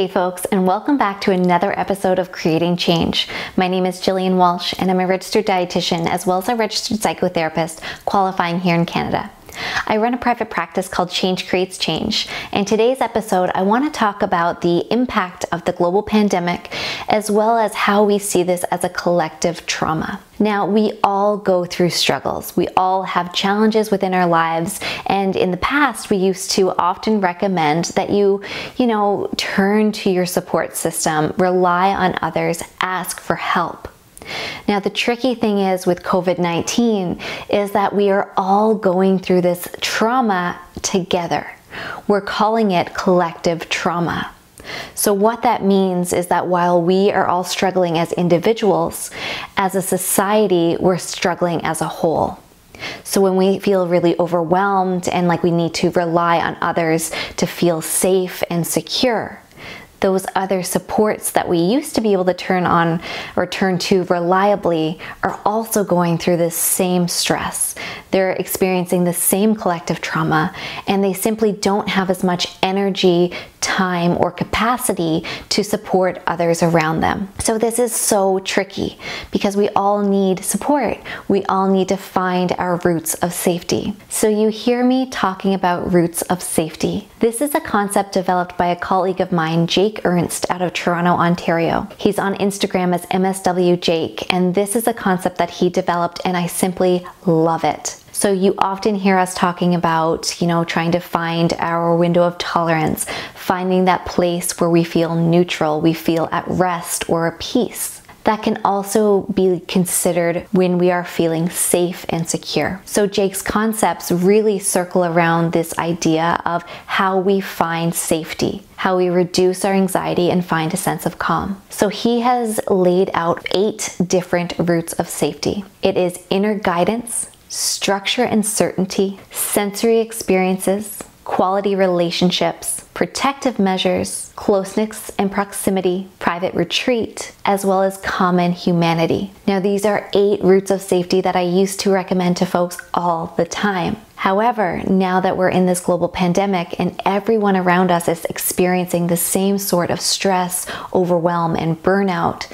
Hey, folks, and welcome back to another episode of Creating Change. My name is Jillian Walsh, and I'm a registered dietitian as well as a registered psychotherapist qualifying here in Canada. I run a private practice called Change Creates Change. In today's episode, I want to talk about the impact of the global pandemic as well as how we see this as a collective trauma. Now, we all go through struggles. We all have challenges within our lives, and in the past, we used to often recommend that you, you know, turn to your support system, rely on others, ask for help. Now, the tricky thing is with COVID 19 is that we are all going through this trauma together. We're calling it collective trauma. So, what that means is that while we are all struggling as individuals, as a society, we're struggling as a whole. So, when we feel really overwhelmed and like we need to rely on others to feel safe and secure, those other supports that we used to be able to turn on or turn to reliably are also going through this same stress. They're experiencing the same collective trauma and they simply don't have as much energy, time, or capacity to support others around them. So, this is so tricky because we all need support. We all need to find our routes of safety. So, you hear me talking about routes of safety. This is a concept developed by a colleague of mine, Jake Ernst, out of Toronto, Ontario. He's on Instagram as MSW Jake, and this is a concept that he developed, and I simply love it. So you often hear us talking about, you know, trying to find our window of tolerance, finding that place where we feel neutral, we feel at rest or at peace. That can also be considered when we are feeling safe and secure. So, Jake's concepts really circle around this idea of how we find safety, how we reduce our anxiety and find a sense of calm. So, he has laid out eight different routes of safety it is inner guidance, structure and certainty, sensory experiences, quality relationships, protective measures, closeness and proximity, private retreat, as well as common humanity. Now, these are eight routes of safety that I used to recommend to folks all the time. However, now that we're in this global pandemic and everyone around us is experiencing the same sort of stress, overwhelm, and burnout,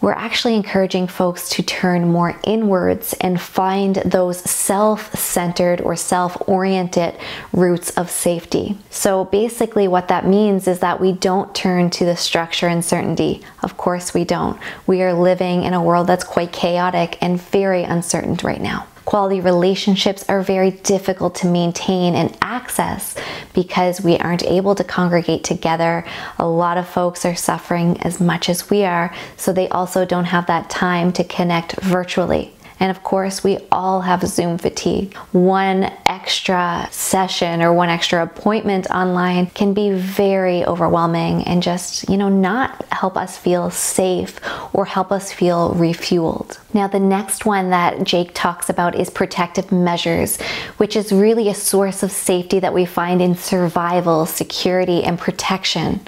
we're actually encouraging folks to turn more inwards and find those self centered or self oriented routes of safety. So, basically, what that means is that we don't turn to the structure and certainty. Of course, we don't. We are living in a world that's quite chaotic and very uncertain right now. Quality relationships are very difficult to maintain and access because we aren't able to congregate together. A lot of folks are suffering as much as we are, so they also don't have that time to connect virtually. And of course, we all have Zoom fatigue. One extra session or one extra appointment online can be very overwhelming and just, you know, not help us feel safe or help us feel refueled. Now, the next one that Jake talks about is protective measures, which is really a source of safety that we find in survival, security, and protection.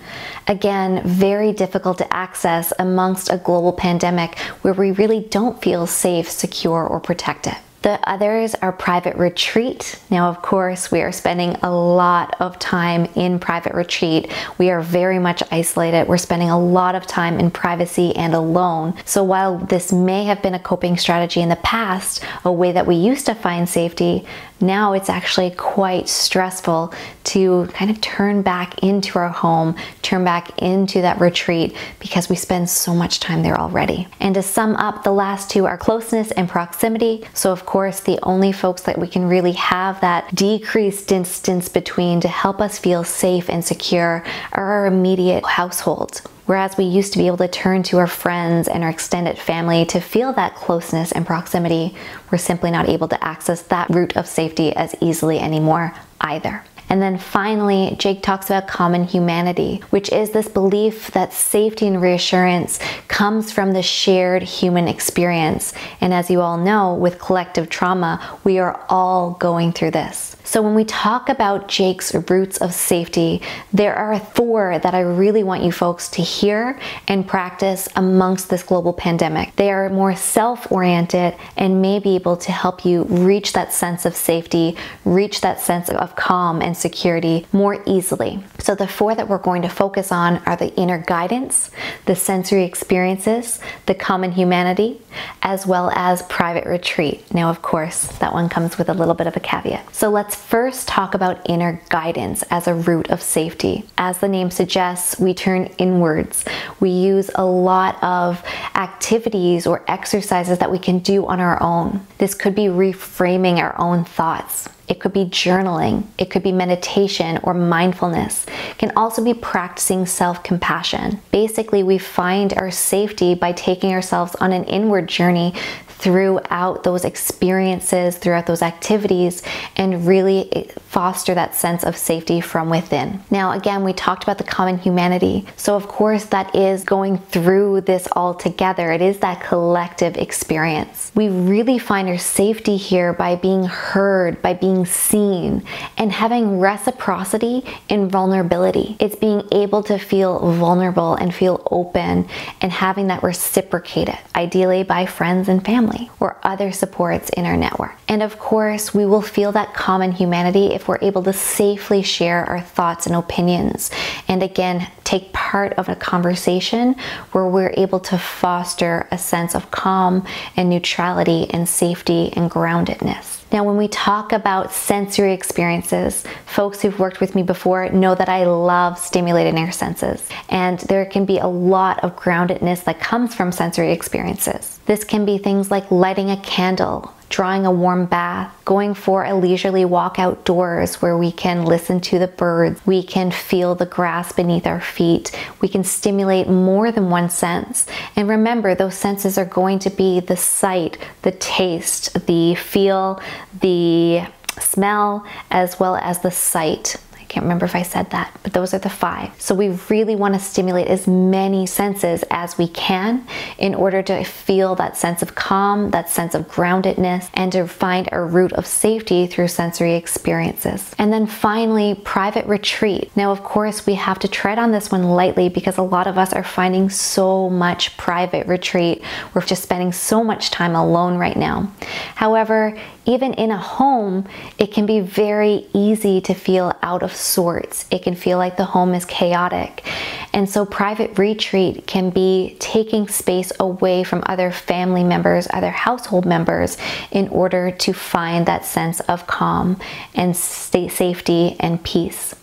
Again, very difficult to access amongst a global pandemic where we really don't feel safe, secure, or protected. The others are private retreat. Now, of course, we are spending a lot of time in private retreat. We are very much isolated. We're spending a lot of time in privacy and alone. So, while this may have been a coping strategy in the past, a way that we used to find safety, now it's actually quite stressful to kind of turn back into our home, turn back into that retreat because we spend so much time there already. And to sum up, the last two are closeness and proximity. So, of course, the only folks that we can really have that decreased distance between to help us feel safe and secure are our immediate households. Whereas we used to be able to turn to our friends and our extended family to feel that closeness and proximity, we're simply not able to access that route of safety as easily anymore either. And then finally, Jake talks about common humanity, which is this belief that safety and reassurance comes from the shared human experience. And as you all know, with collective trauma, we are all going through this. So, when we talk about Jake's routes of safety, there are four that I really want you folks to hear and practice amongst this global pandemic. They are more self oriented and may be able to help you reach that sense of safety, reach that sense of calm and security more easily. So, the four that we're going to focus on are the inner guidance, the sensory experiences, the common humanity, as well as private retreat. Now, of course, that one comes with a little bit of a caveat. So, let's first talk about inner guidance as a route of safety. As the name suggests, we turn inwards. We use a lot of activities or exercises that we can do on our own. This could be reframing our own thoughts. It could be journaling. It could be meditation or mindfulness. It can also be practicing self compassion. Basically, we find our safety by taking ourselves on an inward journey throughout those experiences, throughout those activities, and really foster that sense of safety from within. Now, again, we talked about the common humanity. So, of course, that is going through this all together. It is that collective experience. We really find our safety here by being heard, by being seen, and having reciprocity in vulnerability. It's being able to feel vulnerable and feel open and having that reciprocated, ideally by friends and family family or other supports in our network. And of course, we will feel that common humanity if we're able to safely share our thoughts and opinions. And again, take part of a conversation where we're able to foster a sense of calm and neutrality and safety and groundedness. Now, when we talk about sensory experiences, folks who've worked with me before know that I love stimulating our senses. And there can be a lot of groundedness that comes from sensory experiences. This can be things like lighting a candle, drawing a warm bath, going for a leisurely walk outdoors where we can listen to the birds, we can feel the grass beneath our feet, we can stimulate more than one sense. And remember, those senses are going to be the sight, the taste, the feel, the smell, as well as the sight can't remember if I said that, but those are the five. So we really want to stimulate as many senses as we can in order to feel that sense of calm, that sense of groundedness, and to find a route of safety through sensory experiences. And then finally, private retreat. Now, of course, we have to tread on this one lightly because a lot of us are finding so much private retreat. We're just spending so much time alone right now. However, even in a home, it can be very easy to feel out of sorts. It can feel like the home is chaotic. And so, private retreat can be taking space away from other family members, other household members, in order to find that sense of calm and safety and peace.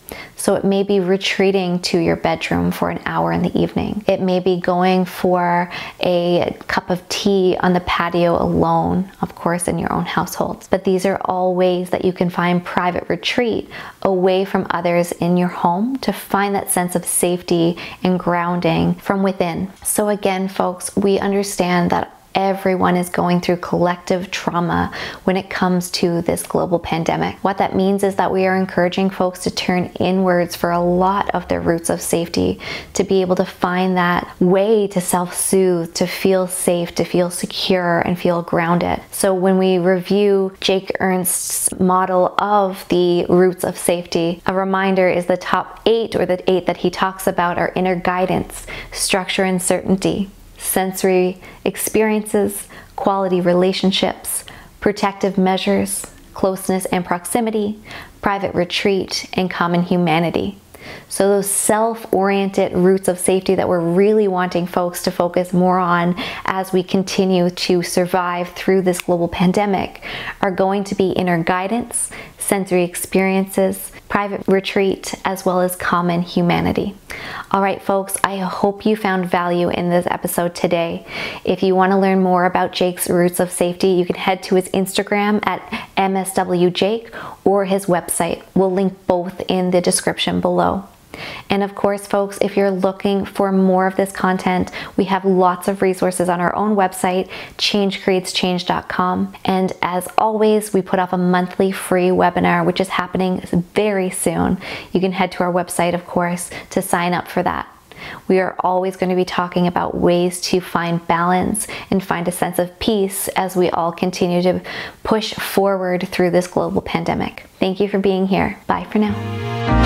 So it may be retreating to your bedroom for an hour in the evening. It may be going for a cup of tea on the patio alone, of course, in your own household. But these are all ways that you can find private retreat away from others in your home to find that sense of safety and grounding from within. So, again, folks, we understand that everyone is going through collective trauma when it comes to this global pandemic. What that means is that we are encouraging folks to turn inwards for a lot of their routes of safety, to be able to find that way to self soothe, to feel safe, to feel secure, and feel grounded. So when we review Jake Ernst's model of the routes of safety, a reminder is the top eight or the eight that he talks about are inner guidance, structure and certainty, sensory experiences, quality relationships, protective measures, closeness and proximity, private retreat, and common humanity. So, those self oriented routes of safety that we're really wanting folks to focus more on as we continue to survive through this global pandemic are going to be inner guidance, sensory experiences, private retreat, as well as common humanity. All right, folks, I hope you found value in this episode today. If you want to learn more about Jake's Routes of Safety, you can head to his Instagram at MSWJake or his website. We'll link both in the description below. And of course, folks, if you're looking for more of this content, we have lots of resources on our own website, changecreateschange.com. And as always, we put off a monthly free webinar, which is happening very soon. You can head to our website, of course, to sign up for that. We are always going to be talking about ways to find balance and find a sense of peace as we all continue to push forward through this global pandemic. Thank you for being here. Bye for now.